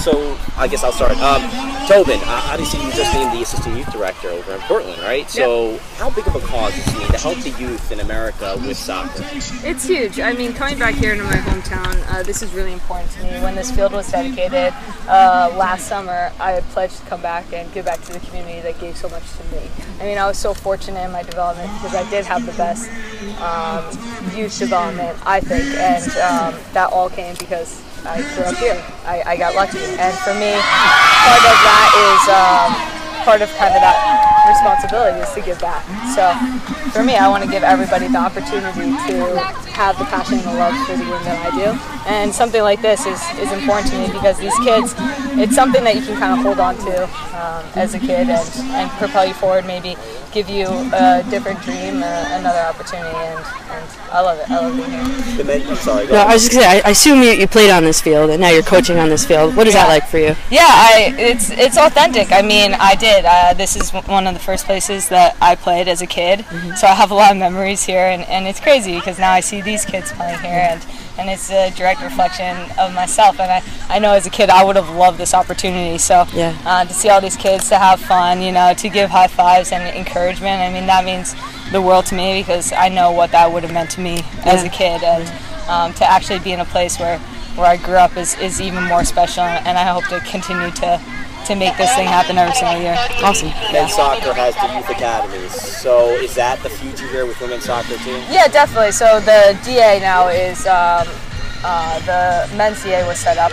so I guess I'll start. Um, Tobin, uh, obviously you just named the assistant youth director over in Portland, right? So how big of a cause is it to help the youth in America with soccer? It's huge. I mean, coming back here to my hometown, uh, this is really important to me. When this field was dedicated uh, last summer, I pledged to come back and give back to the community that gave so much to me. I mean, I was so fortunate in my development because I did have the best um, youth development, I think, and um, that all came because I grew up here. I, I got lucky, and for me, part of that is um, part of kind of that responsibility is to give back. So for me, I want to give everybody the opportunity to have the passion and the love for the game that I do. And something like this is, is important to me because these kids, it's something that you can kind of hold on to um, as a kid and, and propel you forward, maybe give you a different dream, uh, another opportunity, and, and I love it. I love being here. The men, I'm sorry. Go No, I was just gonna say, I, I assume you, you played on this field and now you're coaching on this field. What is that like for you? Yeah, I, it's it's authentic. I mean, I did. Uh, this is one of the first places that I played as a kid, so I have a lot of memories here, and, and it's crazy because now I see these kids playing here, and, and it's a direct reflection of myself. And I, I know as a kid I would have loved this opportunity. So Yeah. uh, to see all these kids to have fun, you know, to give high fives and encouragement. I mean, that means the world to me because I know what that would have meant to me as a kid, and um, to actually be in a place where where I grew up is, is even more special, and I hope to continue to to make this thing happen every single year. Awesome. Men's soccer has the youth academies. So is that the future here with women's soccer too? Yeah, definitely. So the DA now is um, uh, the men's DA was set up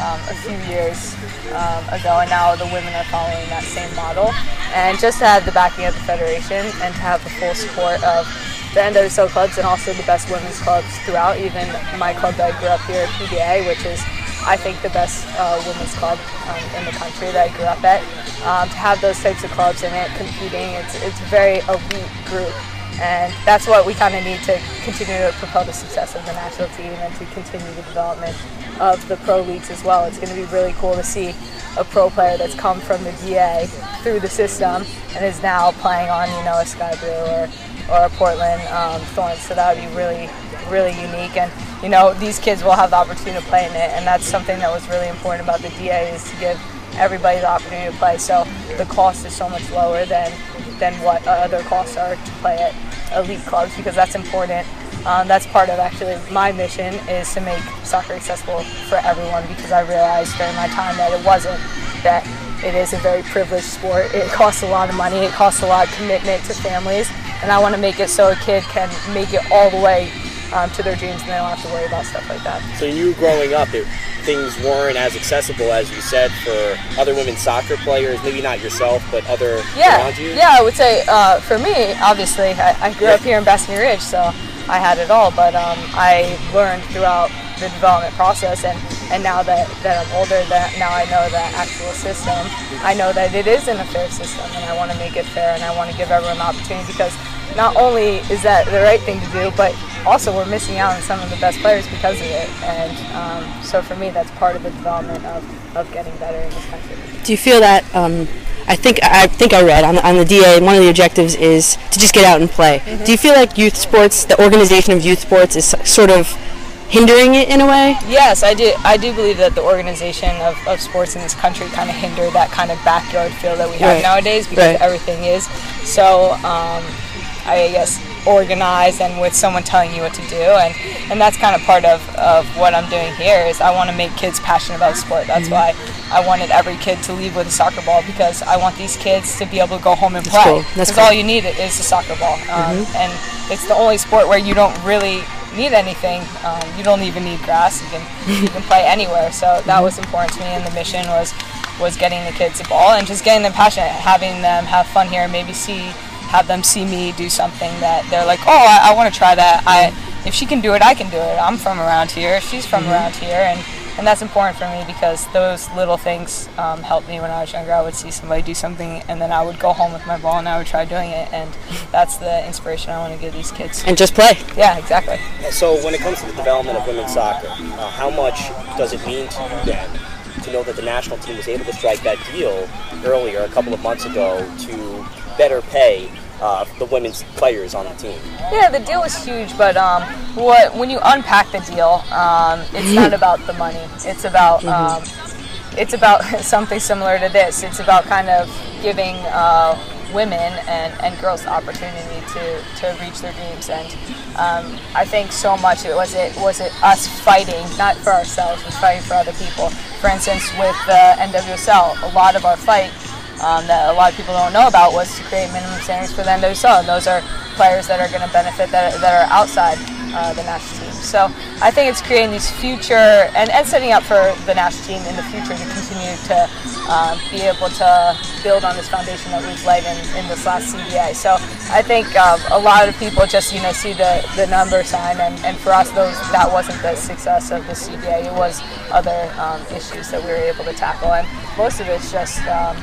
um, a few years um, ago, and now the women are following that same model. And just to have the backing of the federation and to have the full support of the NWSL clubs and also the best women's clubs throughout, even my club that I grew up here, PDA, which is I think the best uh, women's club um, in the country that I grew up at. Um, to have those types of clubs in it competing, it's it's a very elite group, and that's what we kind of need to continue to propel the success of the national team and to continue the development of the pro leagues as well. It's going to be really cool to see a pro player that's come from the DA through the system and is now playing on you know a Sky Blue or or a Portland um, Thorns. So that would be really really unique and you know these kids will have the opportunity to play in it and that's something that was really important about the DA is to give everybody the opportunity to play. So the cost is so much lower than than what other costs are to play at elite clubs because that's important. Um, that's part of actually my mission is to make soccer accessible for everyone because I realized during my time that it wasn't that it is a very privileged sport. It costs a lot of money it costs a lot of commitment to families and I want to make it so a kid can make it all the way um, to their dreams and they don't have to worry about stuff like that. So you growing up, it, things weren't as accessible as you said for other women soccer players. Maybe not yourself, but other Yeah, around you. yeah, I would say uh, for me, obviously, I, I grew up here in Basking Ridge, so I had it all. But um, I learned throughout the development process, and, and now that, that I'm older, that now I know the actual system. I know that it isn't a fair system, and I want to make it fair, and I want to give everyone the opportunity because not only is that the right thing to do, but also we're missing out on some of the best players because of it. And um, so for me, that's part of the development of, of getting better in this country. Do you feel that? Um, I think I think I read on the, on the DA. One of the objectives is to just get out and play. Do you feel like youth sports, the organization of youth sports, is sort of hindering it in a way? Yes, I do. I do believe that the organization of, of sports in this country kind of hinder that kind of backyard feel that we have Right. nowadays because Right. everything is so, um, I guess, organized and with someone telling you what to do. And, and that's kind of part of, of what I'm doing here is I want to make kids passionate about sport. That's why I wanted every kid to leave with a soccer ball because I want these kids to be able to go home and play. cool. That's Because cool. all you need is a soccer ball. Um, And it's the only sport where you don't really need anything. Um, you don't even need grass. You can you can play anywhere. So that was important to me, and the mission was was getting the kids the ball and just getting them passionate, having them have fun here, maybe see have them see me do something that they're like, oh, I, I want to try that. I if she can do it, I can do it. I'm from around here. She's from around here, and and that's important for me because those little things um, helped me when I was younger. I would see somebody do something, and then I would go home with my ball and I would try doing it, and that's the inspiration I want to give these kids. And just play. Yeah, exactly. So when it comes to the development of women's soccer, uh, how much does it mean to you then to know that the national team was able to strike that deal earlier, a couple of months ago, to better pay uh, the women's players on the team? Yeah, the deal is huge, but um, what when you unpack the deal, um, it's not about the money. It's about um, it's about something similar to this. It's about kind of giving uh, women and, and girls the opportunity to, to reach their dreams. And um, I think so much it was it was it us fighting not for ourselves, but fighting for other people. For instance, with the NWSL, a lot of our fight um, that a lot of people don't know about was to create minimum standards for the NWSL. And those are players that are going to benefit that, that are outside uh, the national team. So I think it's creating these future and, and setting up for the national team in the future to continue to uh, be able to build on this foundation that we've laid in, in this last CBA. So I think um, a lot of people just you know see the, the number sign, and, and for us those that wasn't the success of the CBA. It was other um, issues that we were able to tackle, and most of it's just. Um,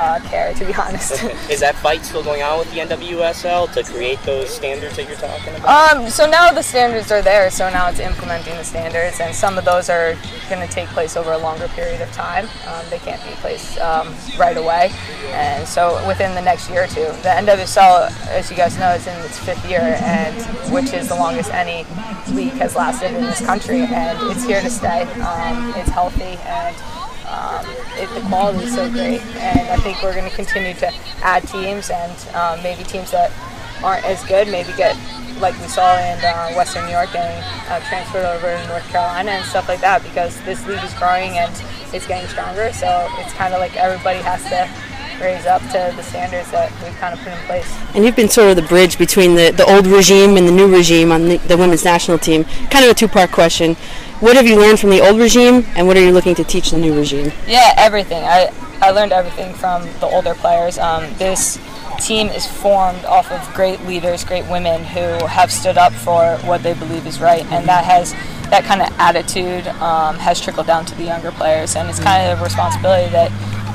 uh, care, to be honest. Is that fight still going on with the NWSL to create those standards that you're talking about? Um, so now the standards are there, so now it's implementing the standards, and some of those are going to take place over a longer period of time. Um, they can't be placed um, right away, and so within the next year or two. The NWSL, as you guys know, is in its fifth year, and which is the longest any league has lasted in this country, and it's here to stay. Um, it's healthy and um, it, the quality is so great, and I think we're going to continue to add teams and um, maybe teams that aren't as good maybe get like we saw in uh, Western New York getting uh, transferred over to North Carolina and stuff like that because this league is growing and it's getting stronger. So it's kind of like everybody has to raise up to the standards that we've kind of put in place. And you've been sort of the bridge between the, the old regime and the new regime on the, the women's national team. Kind of a two part question. What have you learned from the old regime, and what are you looking to teach the new regime? Yeah, everything. I, I learned everything from the older players. Um, this team is formed off of great leaders, great women who have stood up for what they believe is right, and that has that kind of attitude um, has trickled down to the younger players, and it's kind of a responsibility that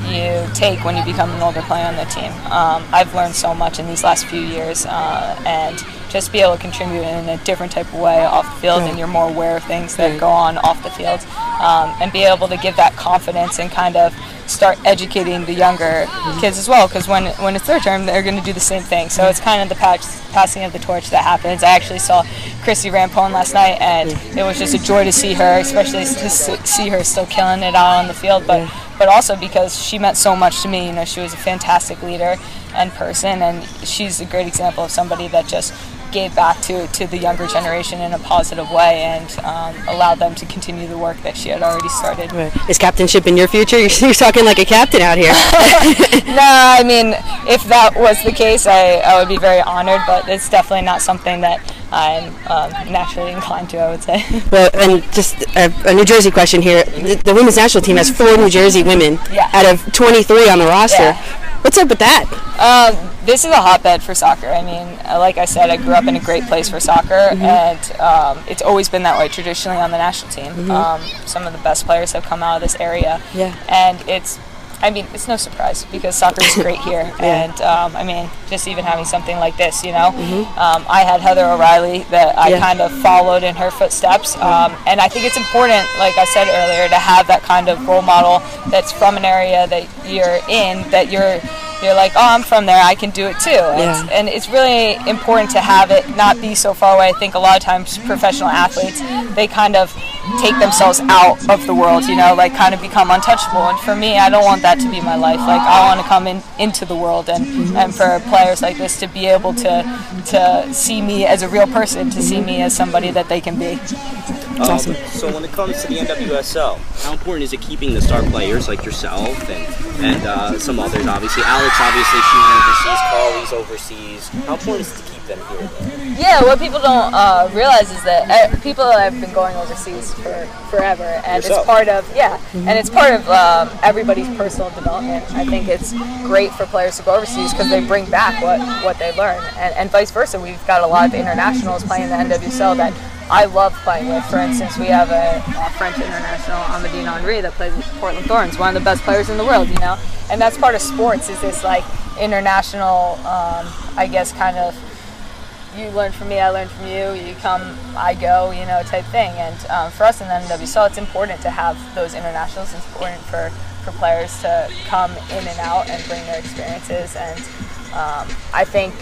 you take when you become an older player on the team. Um, I've learned so much in these last few years, uh, and just be able to contribute in a different type of way off the field, and you're more aware of things that go on off the field, um, and be able to give that confidence and kind of start educating the younger kids as well. Because when when it's their turn, they're going to do the same thing. So it's kind of the patch, passing of the torch that happens. I actually saw Christie Rampone last night, and it was just a joy to see her, especially to see her still killing it out on the field. But but also because she meant so much to me. You know, she was a fantastic leader and person, and she's a great example of somebody that just gave back to, to the younger generation in a positive way and um, allowed them to continue the work that she had already started. Right. Is captainship in your future? You're, you're talking like a captain out here. no, I mean, if that was the case, I, I would be very honored, but it's definitely not something that I'm um, naturally inclined to, I would say. Well, and just a, a New Jersey question here. The, the, women's national team has four New Jersey women yeah. out of 23 on the roster. Yeah. What's up with that? Um, this is a hotbed for soccer. I mean, uh, like I said, I grew up in a great place for soccer, mm-hmm. and um, it's always been that way traditionally on the national team. Mm-hmm. Um, some of the best players have come out of this area, yeah. and it's I mean, it's no surprise because soccer is great here, yeah. and um, I mean, just even having something like this, you know, mm-hmm. um, I had Heather O'Reilly that I Yeah. kind of followed in her footsteps, um, and I think it's important, like I said earlier, to have that kind of role model that's from an area that you're in, that you're you're like, oh, I'm from there, I can do it too, and, Yeah. and it's really important to have it not be so far away. I think a lot of times professional athletes they kind of take themselves out of the world, you know, like kind of become untouchable. And for me, I don't want that to be my life. Like I want to come in into the world, and, and for players like this to be able to to see me as a real person, to see me as somebody that they can be. Um, awesome. So when it comes to the NWSL, how important is it keeping the star players like yourself and and uh, some others? Obviously, Alex, obviously she's overseas. Carly's overseas. How important is it to keep them here? Though? Yeah, what people don't uh, realize is that uh, people have been going overseas for forever, and Yourself. it's part of yeah, and it's part of um, everybody's personal development. I think it's great for players to go overseas because they bring back what what they learn, and, and vice versa. We've got a lot of internationals playing in the NWSL that. I love playing with. For instance, we have a, a French international, Amandine Henry, that plays with Portland Thorns, one of the best players in the world, you know. And that's part of sports. Is this like international, um, I guess, kind of you learn from me, I learn from you, you come, I go, you know, type thing. And um, for us in the NWSL, it's important to have those internationals. It's important for, for players to come in and out and bring their experiences. And um, I think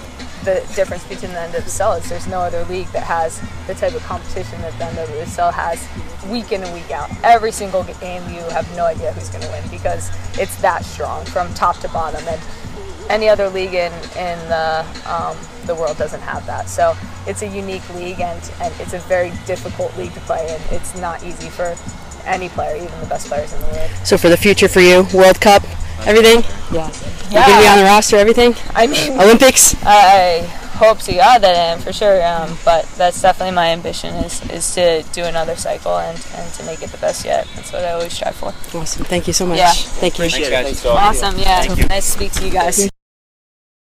the difference between the NWSL is there's no other league that has the type of competition that the NWSL has week in and week out. Every single game you have no idea who's going to win because it's that strong from top to bottom. And any other league in, in the, um, the world doesn't have that. So it's a unique league and, and it's a very difficult league to play in. It's not easy for any player, even the best players in the world. So for the future for you, World Cup, everything? Yeah. Yeah. You gonna be on the roster, everything? I mean, Olympics? I hope to God that I am for sure. Um, but that's definitely my ambition is, is to do another cycle and, and to make it the best yet. That's what I always strive for. Awesome. Thank you so much. Yeah. Thank you. Appreciate it. guys. Thanks, Dawn. Awesome. Yeah. Thank you. Nice to speak to you guys.